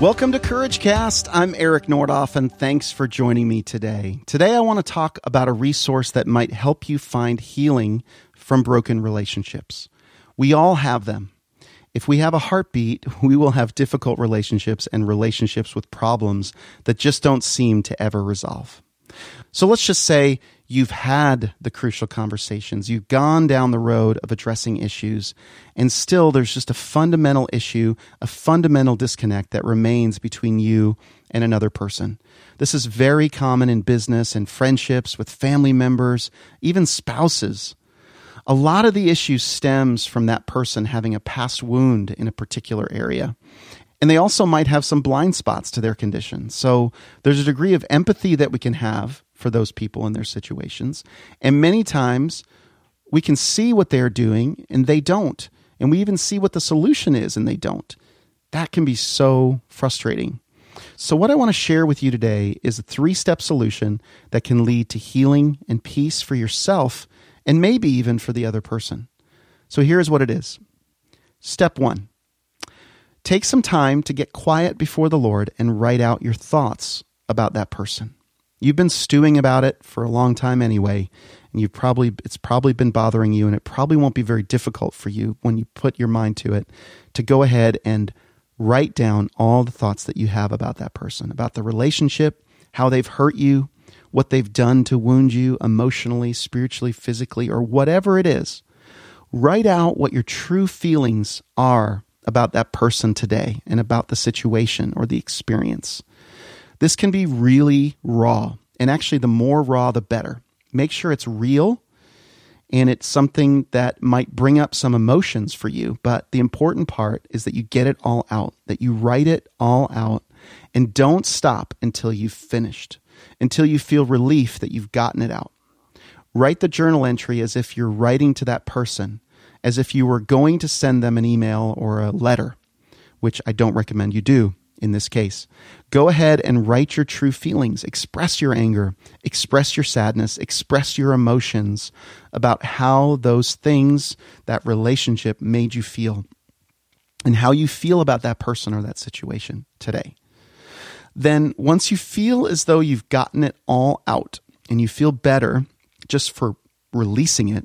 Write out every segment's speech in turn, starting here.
Welcome to Courage Cast. I'm Eric Nordoff, and thanks for joining me today. Today, I want to talk about a resource that might help you find healing from broken relationships. We all have them. If we have a heartbeat, we will have difficult relationships and relationships with problems that just don't seem to ever resolve. So let's just say you've had the crucial conversations, you've gone down the road of addressing issues, and still there's just a fundamental issue, a fundamental disconnect that remains between you and another person. This is very common in business and friendships with family members, even spouses. A lot of the issue stems from that person having a past wound in a particular area. And they also might have some blind spots to their condition. So there's a degree of empathy that we can have for those people in their situations. And many times we can see what they're doing and they don't. And we even see what the solution is and they don't. That can be so frustrating. So, what I want to share with you today is a three step solution that can lead to healing and peace for yourself and maybe even for the other person. So, here's what it is Step one take some time to get quiet before the Lord and write out your thoughts about that person. You've been stewing about it for a long time anyway, and you've probably it's probably been bothering you and it probably won't be very difficult for you when you put your mind to it to go ahead and write down all the thoughts that you have about that person, about the relationship, how they've hurt you, what they've done to wound you emotionally, spiritually, physically, or whatever it is. Write out what your true feelings are about that person today and about the situation or the experience. This can be really raw. And actually, the more raw, the better. Make sure it's real and it's something that might bring up some emotions for you. But the important part is that you get it all out, that you write it all out, and don't stop until you've finished, until you feel relief that you've gotten it out. Write the journal entry as if you're writing to that person, as if you were going to send them an email or a letter, which I don't recommend you do in this case. Go ahead and write your true feelings. Express your anger, express your sadness, express your emotions about how those things, that relationship made you feel, and how you feel about that person or that situation today. Then, once you feel as though you've gotten it all out and you feel better just for releasing it,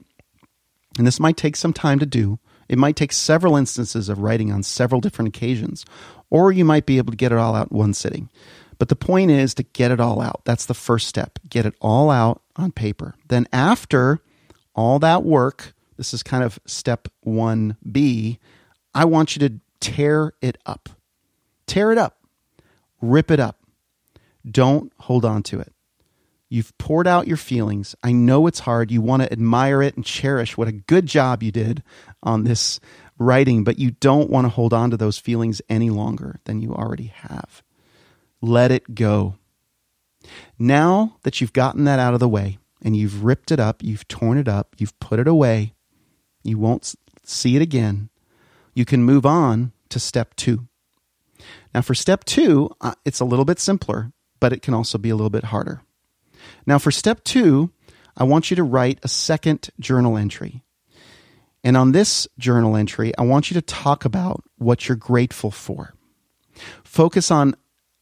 and this might take some time to do, it might take several instances of writing on several different occasions, or you might be able to get it all out in one sitting. But the point is to get it all out. That's the first step. Get it all out on paper. Then, after all that work, this is kind of step 1B, I want you to tear it up. Tear it up. Rip it up. Don't hold on to it. You've poured out your feelings. I know it's hard. You want to admire it and cherish what a good job you did on this writing, but you don't want to hold on to those feelings any longer than you already have. Let it go. Now that you've gotten that out of the way and you've ripped it up, you've torn it up, you've put it away, you won't see it again, you can move on to step two. Now, for step two, uh, it's a little bit simpler, but it can also be a little bit harder. Now, for step two, I want you to write a second journal entry. And on this journal entry, I want you to talk about what you're grateful for. Focus on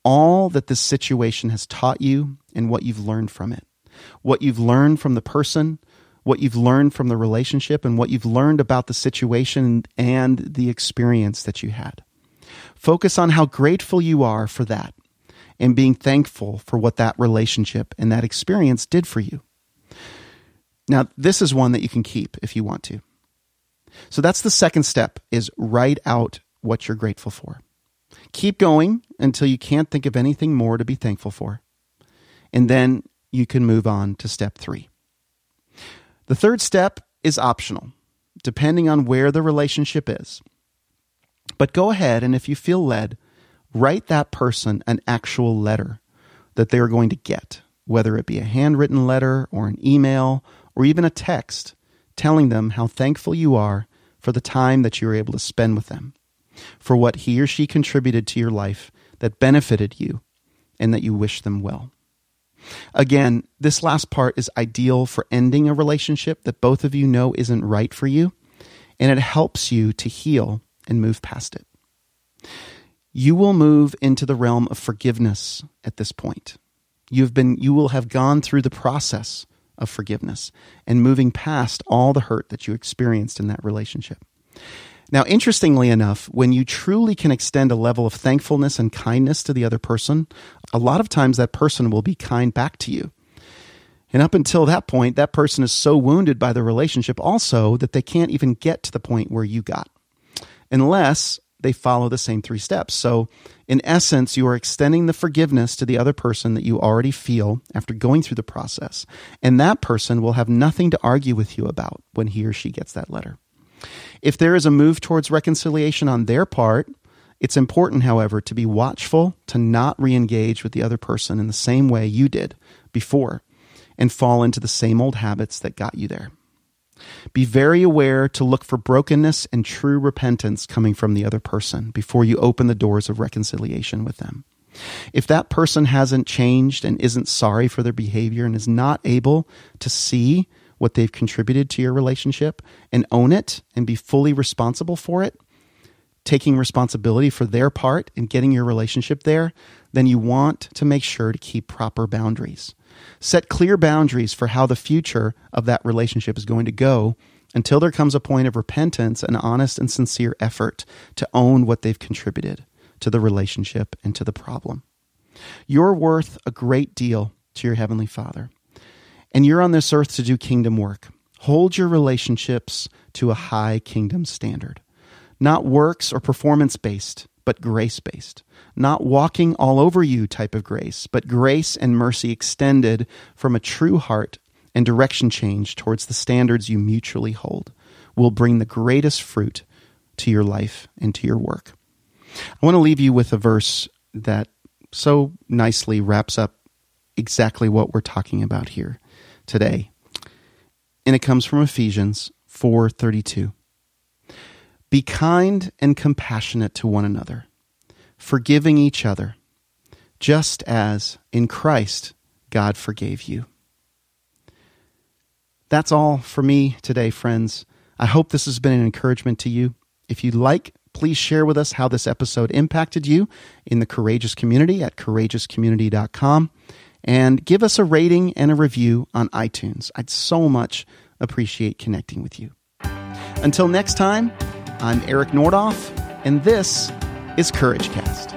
all that this situation has taught you and what you've learned from it. What you've learned from the person, what you've learned from the relationship, and what you've learned about the situation and the experience that you had. Focus on how grateful you are for that and being thankful for what that relationship and that experience did for you. Now, this is one that you can keep if you want to. So that's the second step is write out what you're grateful for. Keep going until you can't think of anything more to be thankful for. And then you can move on to step 3. The third step is optional, depending on where the relationship is. But go ahead and if you feel led, write that person an actual letter that they're going to get, whether it be a handwritten letter or an email or even a text telling them how thankful you are for the time that you were able to spend with them, for what he or she contributed to your life that benefited you, and that you wish them well. Again, this last part is ideal for ending a relationship that both of you know isn't right for you, and it helps you to heal and move past it. You will move into the realm of forgiveness at this point. You've been you will have gone through the process of forgiveness and moving past all the hurt that you experienced in that relationship. Now, interestingly enough, when you truly can extend a level of thankfulness and kindness to the other person, a lot of times that person will be kind back to you. And up until that point, that person is so wounded by the relationship also that they can't even get to the point where you got, unless they follow the same three steps. So, in essence, you are extending the forgiveness to the other person that you already feel after going through the process. And that person will have nothing to argue with you about when he or she gets that letter. If there is a move towards reconciliation on their part, it's important, however, to be watchful to not re engage with the other person in the same way you did before and fall into the same old habits that got you there. Be very aware to look for brokenness and true repentance coming from the other person before you open the doors of reconciliation with them. If that person hasn't changed and isn't sorry for their behavior and is not able to see what they've contributed to your relationship and own it and be fully responsible for it, taking responsibility for their part in getting your relationship there, then you want to make sure to keep proper boundaries. Set clear boundaries for how the future of that relationship is going to go until there comes a point of repentance and honest and sincere effort to own what they've contributed to the relationship and to the problem. You're worth a great deal to your Heavenly Father, and you're on this earth to do kingdom work. Hold your relationships to a high kingdom standard, not works or performance based but grace based. Not walking all over you type of grace, but grace and mercy extended from a true heart and direction change towards the standards you mutually hold will bring the greatest fruit to your life and to your work. I want to leave you with a verse that so nicely wraps up exactly what we're talking about here today. And it comes from Ephesians 4:32. Be kind and compassionate to one another, forgiving each other, just as in Christ God forgave you. That's all for me today, friends. I hope this has been an encouragement to you. If you'd like, please share with us how this episode impacted you in the Courageous Community at courageouscommunity.com and give us a rating and a review on iTunes. I'd so much appreciate connecting with you. Until next time, I'm Eric Nordoff, and this is CourageCast.